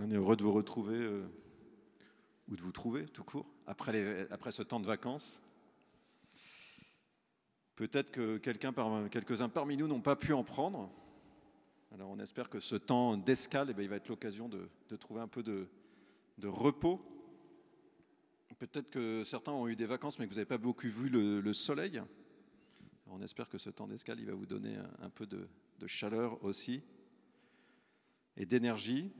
On est heureux de vous retrouver, euh, ou de vous trouver tout court, après, après ce temps de vacances. Peut-être que quelques-uns parmi nous n'ont pas pu en prendre. Alors on espère que ce temps d'escale, eh ben, il va être l'occasion de, de trouver un peu de, de repos. Peut-être que certains ont eu des vacances, mais que vous n'avez pas beaucoup vu le, le soleil. On espère que ce temps d'escale, il va vous donner un, un peu de, de chaleur aussi et d'énergie.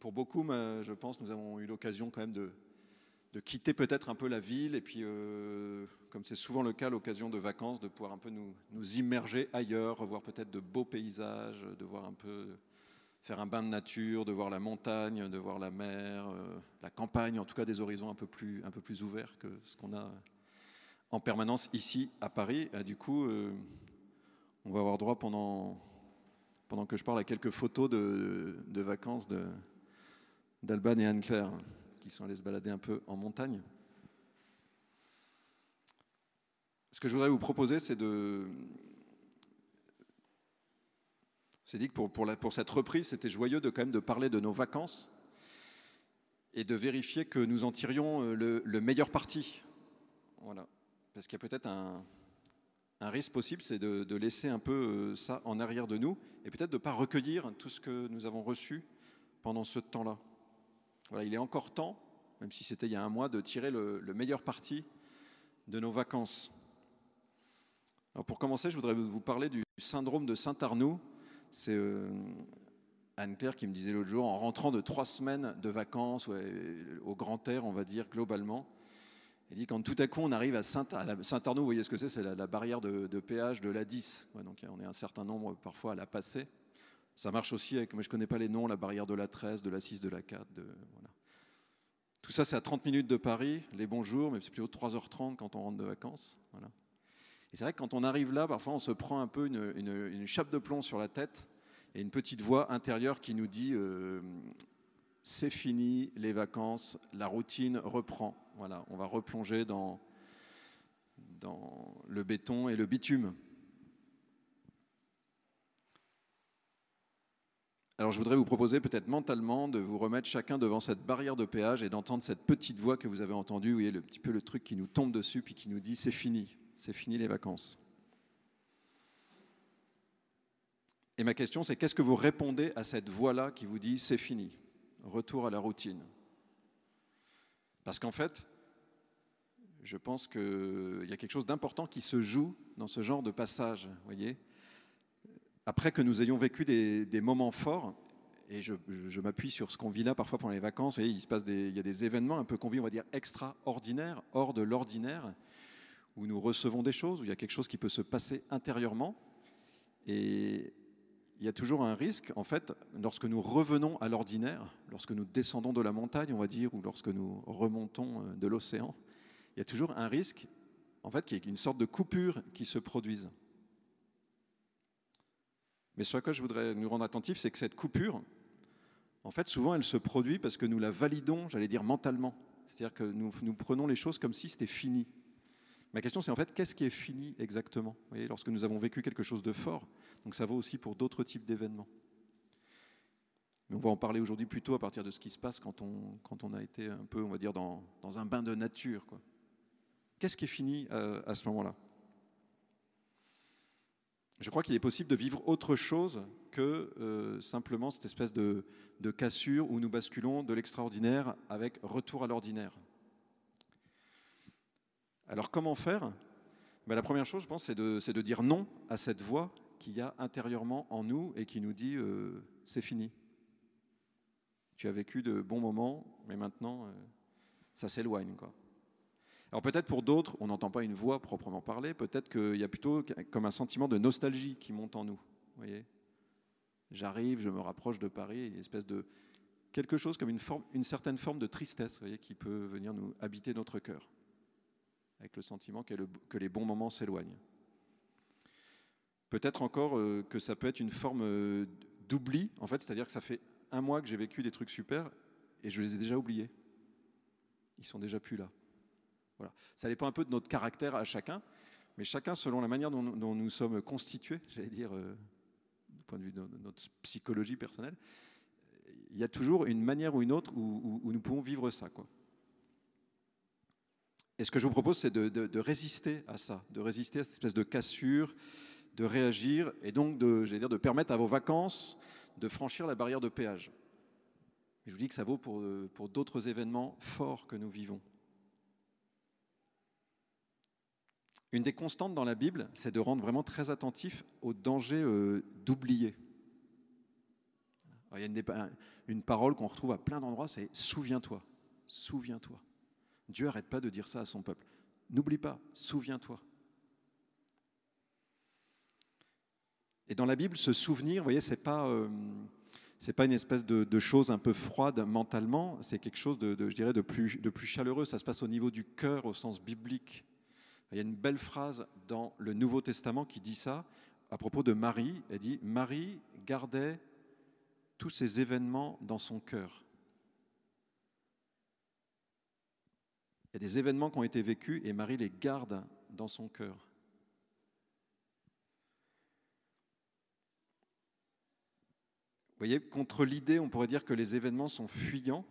Pour beaucoup, je pense, nous avons eu l'occasion quand même de, quitter peut-être un peu la ville et puis, euh, comme c'est souvent le cas, l'occasion de vacances, de pouvoir un peu nous, immerger ailleurs, revoir peut-être de beaux paysages, de voir un peu, faire un bain de nature, de voir la montagne, de voir la mer, euh, la campagne, en tout cas des horizons un peu plus, ouverts que ce qu'on a en permanence ici à Paris. Du coup, euh, on va avoir droit pendant, pendant que je parle à quelques photos de, de vacances de, d'Alban et Anne-Claire qui sont allés se balader un peu en montagne. Ce que je voudrais vous proposer, c'est de. C'est dit que pour, cette reprise, c'était joyeux de quand même de parler de nos vacances et de vérifier que nous en tirions euh, le, le meilleur parti. Voilà. Parce qu'il y a peut-être un, risque possible, c'est de, de laisser un peu euh, ça en arrière de nous et peut-être de ne pas recueillir tout ce que nous avons reçu pendant ce temps-là. Il est encore temps, même si c'était il y a un mois, de tirer le, le meilleur parti de nos vacances. Pour commencer, je voudrais vous parler du syndrome de Saint-Arnoux. C'est euh, Anne-Claire qui me disait l'autre jour, en rentrant de trois semaines de vacances au grand air, on va dire globalement, elle dit quand tout à coup on arrive à Saint-Arnoux, vous voyez ce que c'est C'est la, barrière de, péage de la 10. Ouais, donc on est un certain nombre parfois à la passer. Ça marche aussi avec, moi je ne connais pas les noms, la barrière de la 13, de la 6, de la 4. De, voilà. Tout ça, c'est à 30 minutes de Paris, les bons jours, mais c'est plutôt 3h30 quand on rentre de vacances. Voilà. Et c'est vrai que quand on arrive là, parfois on se prend un peu une chape de plomb sur la tête et une petite voix intérieure qui nous dit euh, c'est fini les vacances, la routine reprend. Voilà, on va replonger dans, dans le béton et le bitume. Alors je voudrais vous proposer peut-être mentalement de vous remettre chacun devant cette barrière de péage et d'entendre cette petite voix que vous avez entendue, vous voyez, le petit peu le truc qui nous tombe dessus puis qui nous dit c'est fini, c'est fini les vacances. Et ma question c'est qu'est-ce que vous répondez à cette voix-là qui vous dit c'est fini, retour à la routine? Parce qu'en fait, je pense qu'il y a quelque chose d'important qui se joue dans ce genre de passage, voyez après que nous ayons vécu des, moments forts, et je, m'appuie sur ce qu'on vit là parfois pendant les vacances, il se passe il y a des événements un peu qu'on vit, on va dire, extraordinaires, hors de l'ordinaire, où nous recevons des choses, où il y a quelque chose qui peut se passer intérieurement. Et il y a toujours un risque, en fait, lorsque nous revenons à l'ordinaire, lorsque nous descendons de la montagne, on va dire, ou lorsque nous remontons euh, de l'océan, il y a toujours un risque, en fait, qu'il y ait une sorte de coupure qui se produise. Mais ce à quoi je voudrais nous rendre attentifs, c'est que cette coupure, en fait, souvent, elle se produit parce que nous la validons, j'allais dire, mentalement. C'est-à-dire que nous, nous prenons les choses comme si c'était fini. Ma question, c'est en fait, qu'est-ce qui est fini exactement? Vous voyez, lorsque nous avons vécu quelque chose de fort, donc ça vaut aussi pour d'autres types d'événements. Mais on va en parler aujourd'hui plutôt à partir de ce qui se passe quand on, quand on a été un peu, on va dire, dans, dans un bain de nature. Qu'est-ce qui est fini à ce moment-là? Je crois qu'il est possible de vivre autre chose que euh, simplement cette espèce de, cassure où nous basculons de l'extraordinaire avec retour à l'ordinaire. Alors comment faire? Ben, La première chose, je pense, c'est de, c'est de dire non à cette voix qu'il y a intérieurement en nous et qui nous dit euh, c'est fini. Tu as vécu de bons moments, mais maintenant, euh, ça s'éloigne. quoi. Alors peut-être pour d'autres, on n'entend pas une voix proprement parler, peut-être qu'il y a plutôt comme un sentiment de nostalgie qui monte en nous. Voyez J'arrive, je me rapproche de Paris, une espèce de quelque chose comme une, forme, une certaine forme de tristesse voyez, qui peut venir nous habiter notre cœur, avec le sentiment que les bons moments s'éloignent. Peut-être encore euh, que ça peut être une forme euh, d'oubli, en fait, c'est-à-dire que ça fait un mois que j'ai vécu des trucs super et je les ai déjà oubliés. Ils sont déjà plus là. Ça dépend un peu de notre caractère à chacun, mais chacun selon la manière dont, nous- sommes constitués, j'allais dire, euh, du point de vue de, notre psychologie personnelle, il y a toujours une manière ou une autre où, nous pouvons vivre ça. Et ce que je vous propose, c'est de, résister à ça, de résister à cette espèce de cassure, de réagir et donc de, dire, de permettre à vos vacances de franchir la barrière de péage. Et je vous dis que ça vaut pour, pour d'autres événements forts que nous vivons. Une des constantes dans la Bible, c'est de rendre vraiment très attentif au danger euh, d'oublier. Il y a une, parole qu'on retrouve à plein d'endroits, c'est souviens-toi, souviens-toi. Dieu n'arrête pas de dire ça à son peuple. N'oublie pas, souviens-toi. Et dans la Bible, ce souvenir, vous voyez, c'est pas, euh, pas une espèce de, chose un peu froide mentalement, c'est quelque chose de, je dirais, de plus, de plus chaleureux. Ça se passe au niveau du cœur, au sens biblique. Il y a une belle phrase dans le Nouveau Testament qui dit ça à propos de Marie. Elle dit Marie gardait tous ces événements dans son cœur. Il y a des événements qui ont été vécus et Marie les garde dans son cœur. Vous voyez, contre l'idée, on pourrait dire que les événements sont fuyants.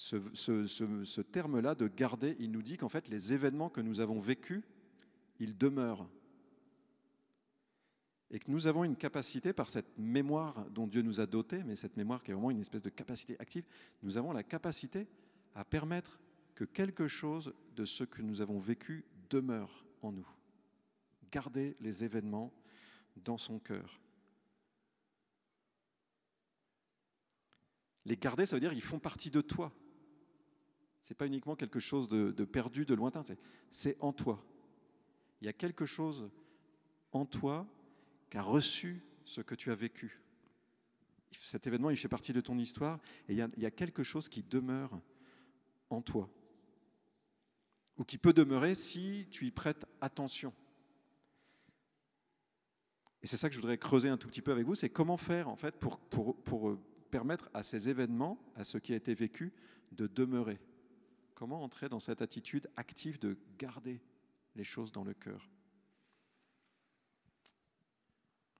Ce, terme-là de garder, il nous dit qu'en fait, les événements que nous avons vécus, ils demeurent et que nous avons une capacité, par cette mémoire dont Dieu nous a dotés, mais cette mémoire qui est vraiment une espèce de capacité active, nous avons la capacité à permettre que quelque chose de ce que nous avons vécu demeure en nous. Garder les événements dans son cœur. Les garder, ça veut dire qu'ils font partie de toi. Ce n'est pas uniquement quelque chose de, perdu, de lointain, c'est en toi. Il y a quelque chose en toi qui a reçu ce que tu as vécu. Cet événement, il fait partie de ton histoire et il y, a, quelque chose qui demeure en toi. Ou qui peut demeurer si tu y prêtes attention. Et c'est ça que je voudrais creuser un tout petit peu avec vous, c'est comment faire en fait pour, pour, permettre à ces événements, à ce qui a été vécu, de demeurer. Comment entrer dans cette attitude active de garder les choses dans le cœur.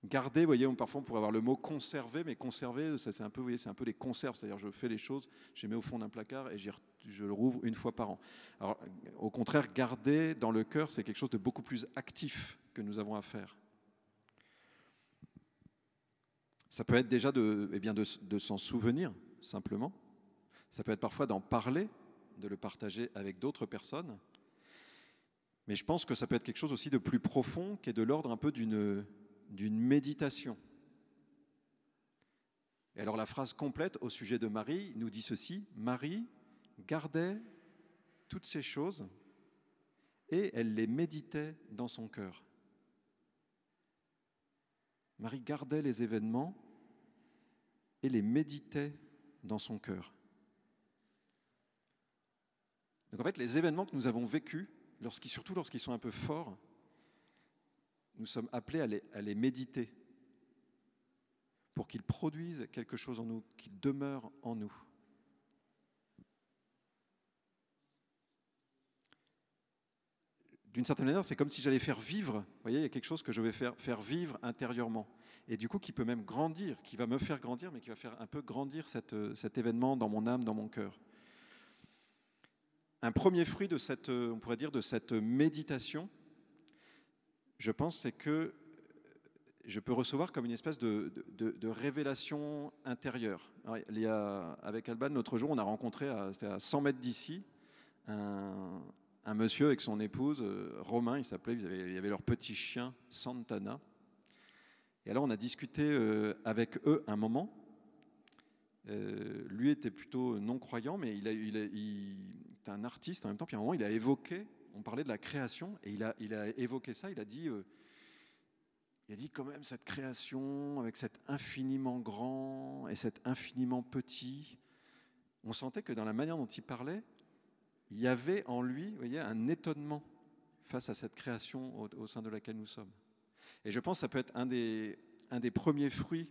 Garder, vous voyez, parfois on pourrait avoir le mot conserver, mais conserver, ça c'est un peu, voyez, c'est un peu les conserves, c'est-à-dire je fais les choses, je les mets au fond d'un placard et je le rouvre une fois par an. Alors, au contraire, garder dans le cœur, c'est quelque chose de beaucoup plus actif que nous avons à faire. Ça peut être déjà de, eh bien de s'en souvenir, simplement. Ça peut être parfois d'en parler, de le partager avec d'autres personnes. Mais je pense que ça peut être quelque chose aussi de plus profond, qui est de l'ordre un peu d'une méditation. Et alors la phrase complète au sujet de Marie nous dit ceci, Marie gardait toutes ces choses et elle les méditait dans son cœur. Marie gardait les événements et les méditait dans son cœur. Donc en fait, les événements que nous avons vécus, surtout lorsqu'ils sont un peu forts, nous sommes appelés à les, méditer pour qu'ils produisent quelque chose en nous, qu'ils demeurent en nous. D'une certaine manière, c'est comme si j'allais faire vivre, vous voyez, il y a quelque chose que je vais faire, faire vivre intérieurement, et du coup qui peut même grandir, qui va me faire grandir, mais qui va faire un peu grandir cet événement dans mon âme, dans mon cœur. Un premier fruit de cette, on pourrait dire, de cette méditation, je pense, c'est que je peux recevoir comme une espèce de, révélation intérieure. il y a, avec Alban, l'autre jour, on a rencontré, c'était à 100 mètres d'ici, un, monsieur avec son épouse, euh, Romain, il s'appelait, il y avait leur petit chien, Santana. Et alors, on a discuté euh, avec eux un moment. Euh, lui était plutôt non-croyant, mais il, est un artiste en même temps. Puis à un moment, il a évoqué on parlait de la création et il a, évoqué ça, il a dit, euh, il a dit quand même cette création avec cet infiniment grand et cet infiniment petit, on sentait que dans la manière dont il parlait, il y avait en lui voyez, un étonnement face à cette création au, sein de laquelle nous sommes. Et je pense que ça peut être un des premiers fruits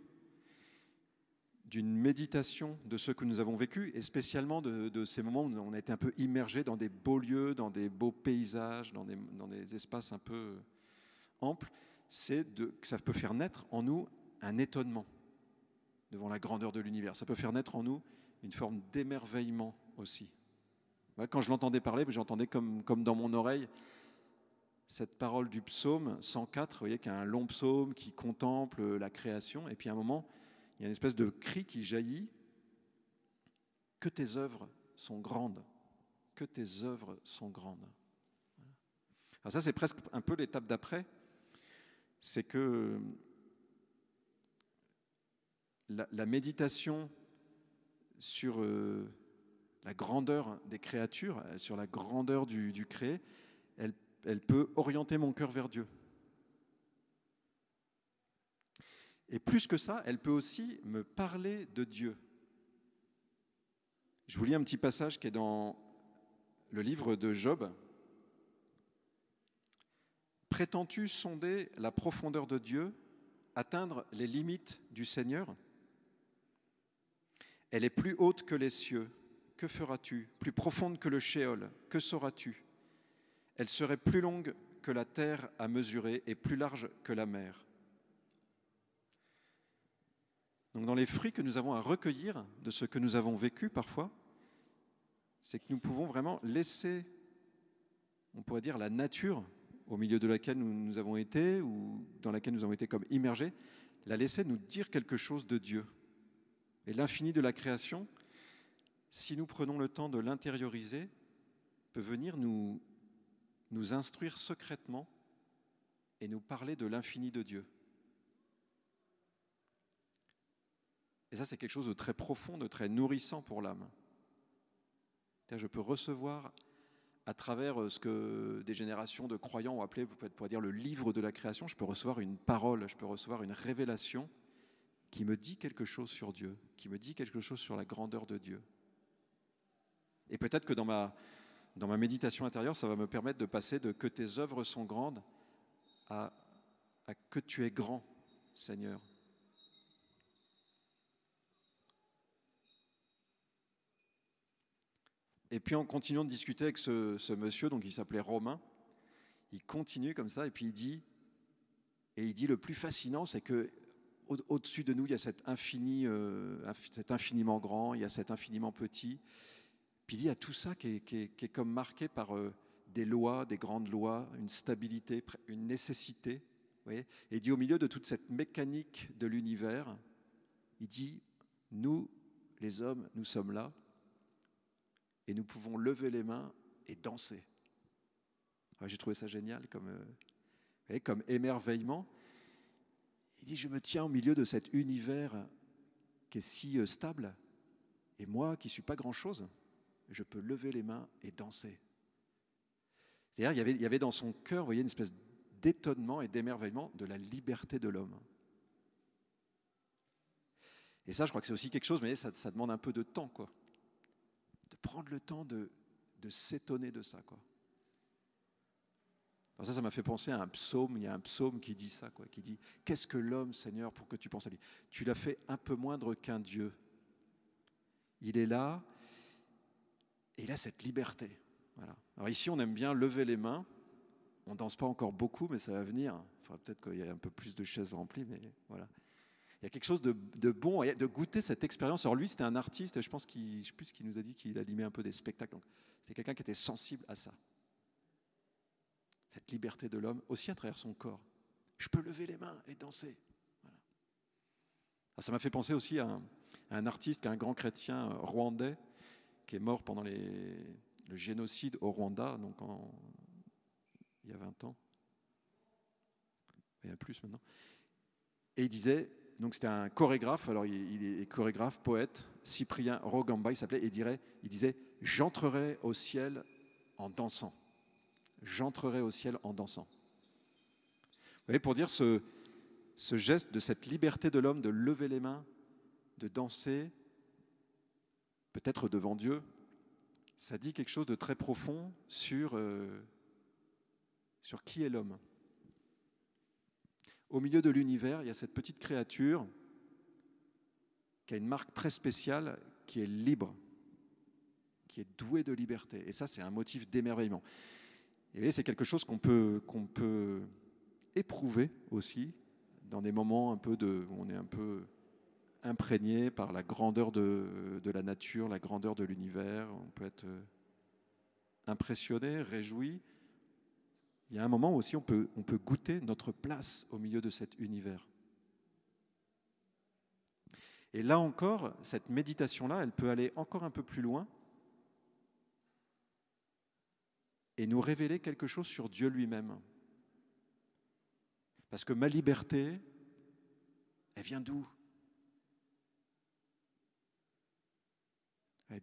d'une méditation de ce que nous avons vécu, et spécialement de, ces moments où on a été un peu immergé dans des beaux lieux, dans des beaux paysages, dans des, espaces un peu amples, c'est que ça peut faire naître en nous un étonnement. devant la grandeur de l'univers. Ça peut faire naître en nous une forme d'émerveillement aussi. Quand je l'entendais parler, j'entendais comme, dans mon oreille cette parole du psaume 104, vous voyez qu'il y a un long psaume qui contemple la création, et puis à un moment, il y a une espèce de cri qui jaillit, que tes œuvres sont grandes, que tes œuvres sont grandes. Alors ça, c'est presque un peu l'étape d'après, c'est que la, méditation sur euh, la grandeur des créatures, sur la grandeur du, du créé, elle elle peut orienter mon cœur vers Dieu. Et plus que ça, elle peut aussi me parler de Dieu. Je vous lis un petit passage qui est dans le livre de Job. Prétends-tu sonder la profondeur de Dieu, atteindre les limites du Seigneur? Elle est plus haute que les cieux. Que feras-tu? Plus profonde que le Shéol. Que sauras-tu? Elle serait plus longue que la terre à mesurer et plus large que la mer. Donc dans les fruits que nous avons à recueillir de ce que nous avons vécu parfois, c'est que nous pouvons vraiment laisser, on pourrait dire, la nature au milieu de laquelle nous, avons été ou dans laquelle nous avons été comme immergés, la laisser nous dire quelque chose de Dieu. Et l'infini de la création, si nous prenons le temps de l'intérioriser, peut venir nous nous instruire secrètement et nous parler de l'infini de Dieu. Et ça, c'est quelque chose de très profond, de très nourrissant pour l'âme. Je peux recevoir à travers euh, ce que des générations de croyants ont appelé, peut-être dire, le livre de la création, je peux recevoir une parole, je peux recevoir une révélation qui me dit quelque chose sur Dieu, qui me dit quelque chose sur la grandeur de Dieu. Et peut-être que dans ma, dans ma méditation intérieure, ça va me permettre de passer de que tes œuvres sont grandes à, que tu es grand, Seigneur. Et puis en continuant de discuter avec ce, monsieur, donc il s'appelait Romain, il continue comme ça et puis il dit, et il dit le plus fascinant, c'est que au-dessus de nous, il y a cet, infini, euh, cet infiniment grand, il y a cet infiniment petit, puis il y a tout ça qui est, comme marqué par euh, des lois, des grandes lois, une stabilité, une nécessité. et il dit au milieu de toute cette mécanique de l'univers, il dit, nous, les hommes, nous sommes là, et nous pouvons lever les mains et danser. J'ai trouvé ça génial comme, euh, comme émerveillement. Il dit, je me tiens au milieu de cet univers qui est si euh, stable, et moi qui ne suis pas grand-chose, je peux lever les mains et danser. C'est-à-dire, il y avait dans son cœur, voyez, une espèce d'étonnement et d'émerveillement de la liberté de l'homme. Et ça, je crois que c'est aussi quelque chose, mais ça, ça, demande un peu de temps, quoi. Prendre le temps de, s'étonner de ça, quoi. Ça, ça m'a fait penser à un psaume. Il y a un psaume qui dit ça, quoi, qui dit Qu'est-ce que l'homme, Seigneur, pour que tu penses à lui? Tu l'as fait un peu moindre qu'un Dieu. Il est là, et il a cette liberté. Voilà. Alors ici, on aime bien lever les mains. On danse pas encore beaucoup, mais ça va venir. Il faudra peut-être qu'il y ait un peu plus de chaises remplies, mais voilà. Il y a quelque chose de, bon, de goûter cette expérience. Alors lui, c'était un artiste, je pense qu'il, nous a dit qu'il animait un peu des spectacles. C'est quelqu'un qui était sensible à ça. Cette liberté de l'homme, aussi à travers son corps. Je peux lever les mains et danser. Ça m'a fait penser aussi à un, artiste, un grand chrétien rwandais, qui est mort pendant le génocide au Rwanda, donc en, il y a 20 ans. Il y a plus maintenant. Et il disait, donc c'était un chorégraphe, alors il, est chorégraphe, poète, Cyprien Rogamba, il s'appelait, et dirait, il disait J'entrerai au ciel en dansant. J'entrerai au ciel en dansant. Vous voyez, pour dire ce, geste de cette liberté de l'homme de lever les mains, de danser, peut-être devant Dieu, ça dit quelque chose de très profond sur, euh, sur qui est l'homme. Au milieu de l'univers, il y a cette petite créature qui a une marque très spéciale, qui est libre, qui est douée de liberté. Et ça, c'est un motif d'émerveillement. Et c'est quelque chose qu'on peut, peut éprouver aussi dans des moments un peu où on est un peu imprégné par la grandeur de, de la nature, la grandeur de l'univers, on peut être impressionné, réjoui. Il y a un moment où aussi on peut, goûter notre place au milieu de cet univers. Et là encore, cette méditation-là, elle peut aller encore un peu plus loin et nous révéler quelque chose sur Dieu lui-même. Parce que ma liberté, elle vient d'où?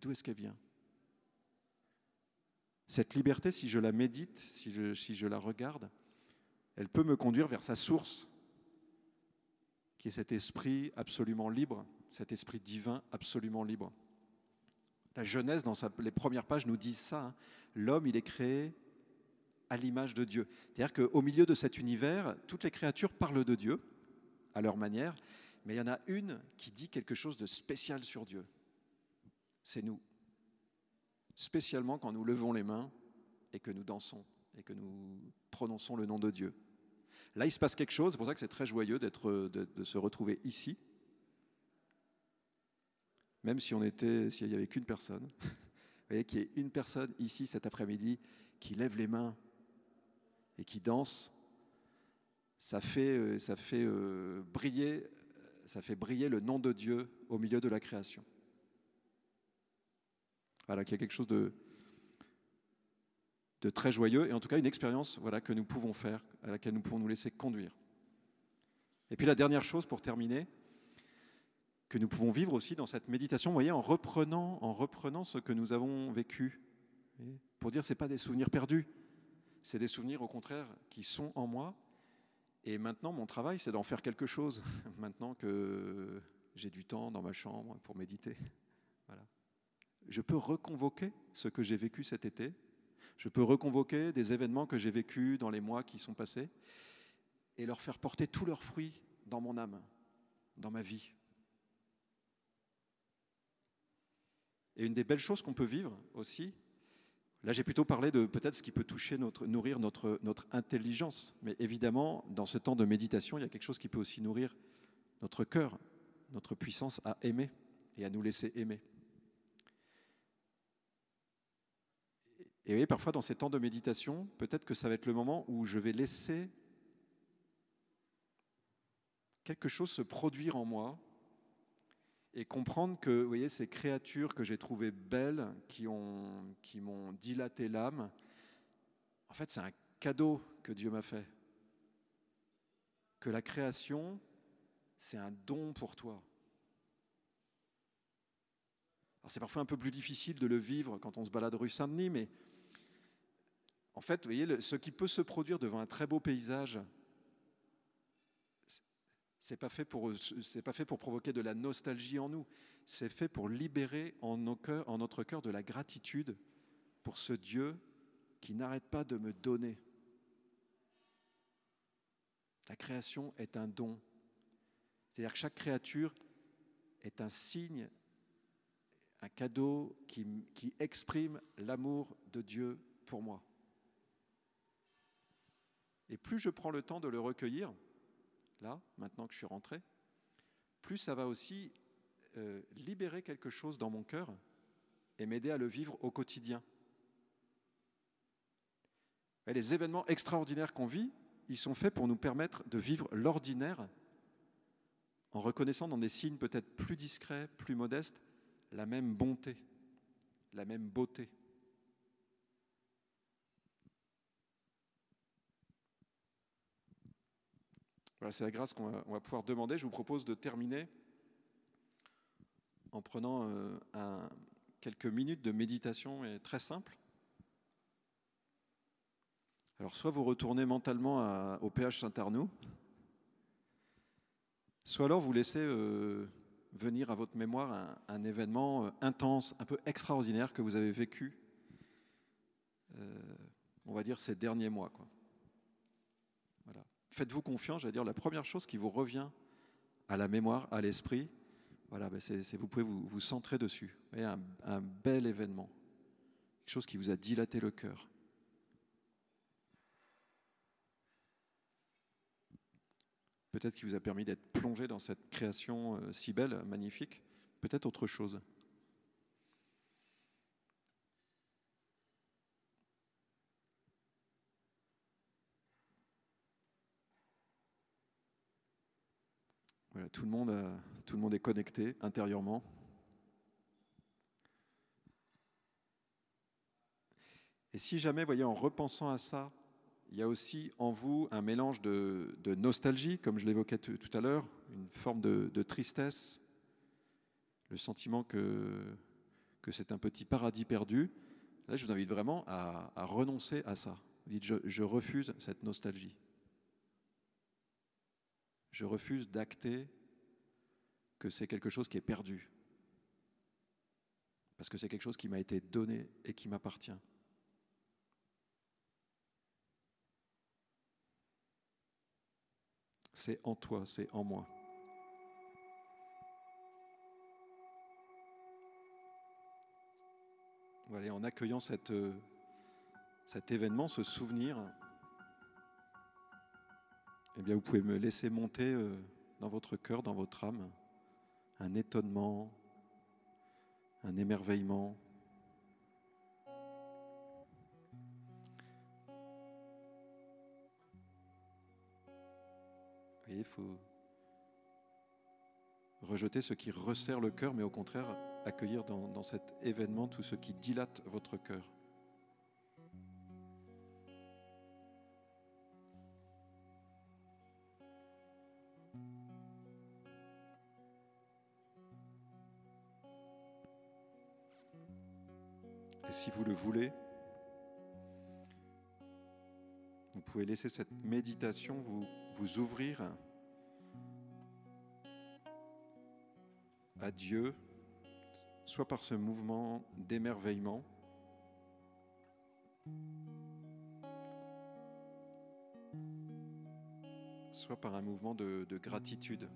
D'où est-ce qu'elle vient? Cette liberté, si je la médite, si je, si je la regarde, elle peut me conduire vers sa source, qui est cet esprit absolument libre, cet esprit divin absolument libre. La Genèse, dans les premières pages, nous dit ça. Hein. L'homme, il est créé à l'image de Dieu. C'est-à-dire qu'au milieu de cet univers, toutes les créatures parlent de Dieu à leur manière, mais il y en a une qui dit quelque chose de spécial sur Dieu. C'est nous. Spécialement quand nous levons les mains et que nous dansons et que nous prononçons le nom de Dieu. Là, il se passe quelque chose, c'est pour ça que c'est très joyeux de, se retrouver ici. Même si on était, s'il n'y avait qu'une personne, vous voyez qu'il y ait une personne ici cet après-midi qui lève les mains et qui danse, ça fait, euh, ça fait euh, briller, ça fait briller le nom de Dieu au milieu de la création. Voilà, qu'il y a quelque chose de, très joyeux et en tout cas une expérience voilà, que nous pouvons faire, à laquelle nous pouvons nous laisser conduire. Et puis la dernière chose pour terminer, que nous pouvons vivre aussi dans cette méditation, vous voyez, en reprenant, en reprenant ce que nous avons vécu. Pour dire, ce n'est pas des souvenirs perdus, c'est des souvenirs au contraire qui sont en moi. Et maintenant, mon travail, c'est d'en faire quelque chose, maintenant que j'ai du temps dans ma chambre pour méditer. Je peux reconvoquer ce que j'ai vécu cet été, je peux reconvoquer des événements que j'ai vécus dans les mois qui sont passés et leur faire porter tous leurs fruits dans mon âme, dans ma vie. Et une des belles choses qu'on peut vivre aussi, là j'ai plutôt parlé de peut-être ce qui peut toucher notre, nourrir notre intelligence, mais évidemment dans ce temps de méditation, il y a quelque chose qui peut aussi nourrir notre cœur, notre puissance à aimer et à nous laisser aimer. Et vous voyez, parfois dans ces temps de méditation, peut-être que ça va être le moment où je vais laisser quelque chose se produire en moi et comprendre que, vous voyez, ces créatures que j'ai trouvées belles, qui, ont, qui m'ont dilaté l'âme, en fait, c'est un cadeau que Dieu m'a fait. Que la création, c'est un don pour toi. Alors c'est parfois un peu plus difficile de le vivre quand on se balade rue Saint-Denis, mais en fait, voyez, ce qui peut se produire devant un très beau paysage, c'est pas pas fait pour provoquer de la nostalgie en nous. C'est fait pour libérer en, notre cœur de la gratitude pour ce Dieu qui n'arrête pas de me donner. La création est un don. C'est-à-dire que chaque créature est un signe, un cadeau qui exprime l'amour de Dieu pour moi. Et plus je prends le temps de le recueillir, là, maintenant que je suis rentré, plus ça va aussi euh, libérer quelque chose dans mon cœur et m'aider à le vivre au quotidien. Et les événements extraordinaires qu'on vit, ils sont faits pour nous permettre de vivre l'ordinaire en reconnaissant dans des signes peut-être plus discrets, plus modestes, la même bonté, la même beauté. C'est la grâce qu'on va, pouvoir demander. Je vous propose de terminer en prenant euh, quelques minutes de méditation et très simple. Alors, soit vous retournez mentalement au péage Saint-Arnaud, soit alors vous laissez euh, venir à votre mémoire un, événement euh, intense, un peu extraordinaire que vous avez vécu, on va dire, ces derniers mois. Quoi faites-vous confiance, j'allais dire, la première chose qui vous revient à la mémoire, à l'esprit, voilà, ben vous pouvez vous, vous, centrer dessus. un, un bel événement, quelque chose qui vous a dilaté le cœur. peut-être qui vous a permis d'être plongé dans cette création euh, si belle, magnifique, peut-être autre chose. Voilà, tout le monde, a- tout le monde est connecté intérieurement. Et si jamais, voyez, en repensant à ça, il y a aussi en vous un mélange de, nostalgie, comme je l'évoquais tout à l'heure, une forme de, tristesse, le sentiment que, c'est un petit paradis perdu, là, je vous invite vraiment à, renoncer à ça. Vous dites, je refuse cette nostalgie. Je refuse d'acter que c'est quelque chose qui est perdu. Parce que c'est quelque chose qui m'a été donné et qui m'appartient. C'est en toi, c'est en moi. Voilà, en accueillant euh, cet événement, ce souvenir, eh bien, vous pouvez me laisser monter euh, dans votre cœur, dans votre âme, un étonnement, un émerveillement. Vous voyez, il faut rejeter ce qui resserre le cœur, mais au contraire accueillir dans, dans cet événement tout ce qui dilate votre cœur. Si vous le voulez, vous pouvez laisser cette méditation vous, vous ouvrir à Dieu, soit par ce mouvement d'émerveillement, soit par un mouvement de, de gratitude.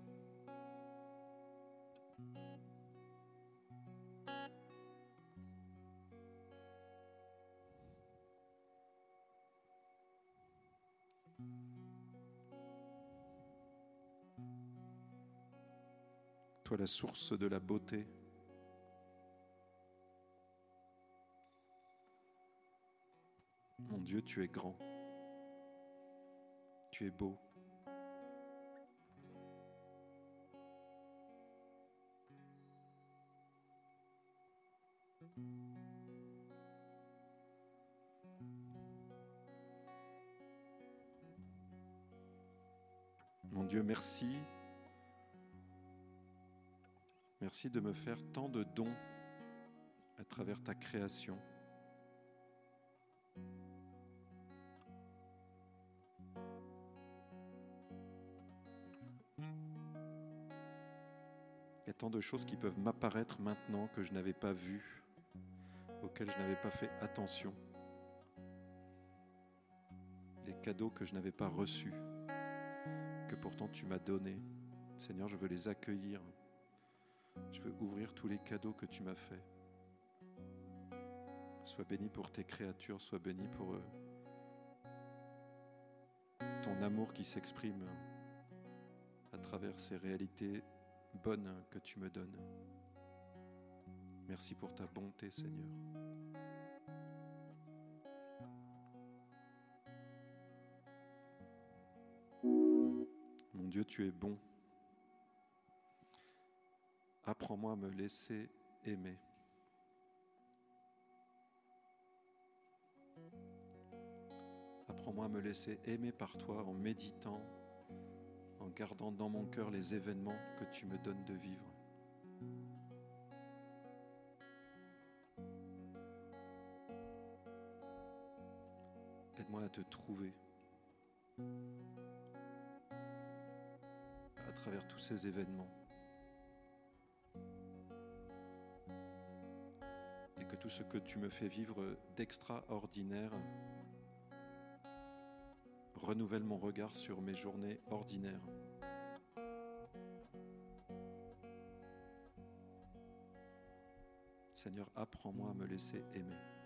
Toi la source de la beauté. Mon Dieu, tu es grand. Tu es beau. Mon Dieu, merci. Merci de me faire tant de dons à travers ta création. Il y a tant de choses qui peuvent m'apparaître maintenant que je n'avais pas vues, auxquelles je n'avais pas fait attention. Des cadeaux que je n'avais pas reçus, que pourtant tu m'as donnés. Seigneur, je veux les accueillir. Je veux ouvrir tous les cadeaux que tu m'as faits. Sois béni pour tes créatures, sois béni pour euh, ton amour qui s'exprime à travers ces réalités bonnes que tu me donnes. Merci pour ta bonté, Seigneur. Mon Dieu, tu es bon. Apprends-moi à me laisser aimer. Apprends-moi à me laisser aimer par toi en méditant, en gardant dans mon cœur les événements que tu me donnes de vivre. Aide-moi à te trouver à travers tous ces événements. Tout ce que tu me fais vivre d'extraordinaire renouvelle mon regard sur mes journées ordinaires. Seigneur, apprends-moi à me laisser aimer.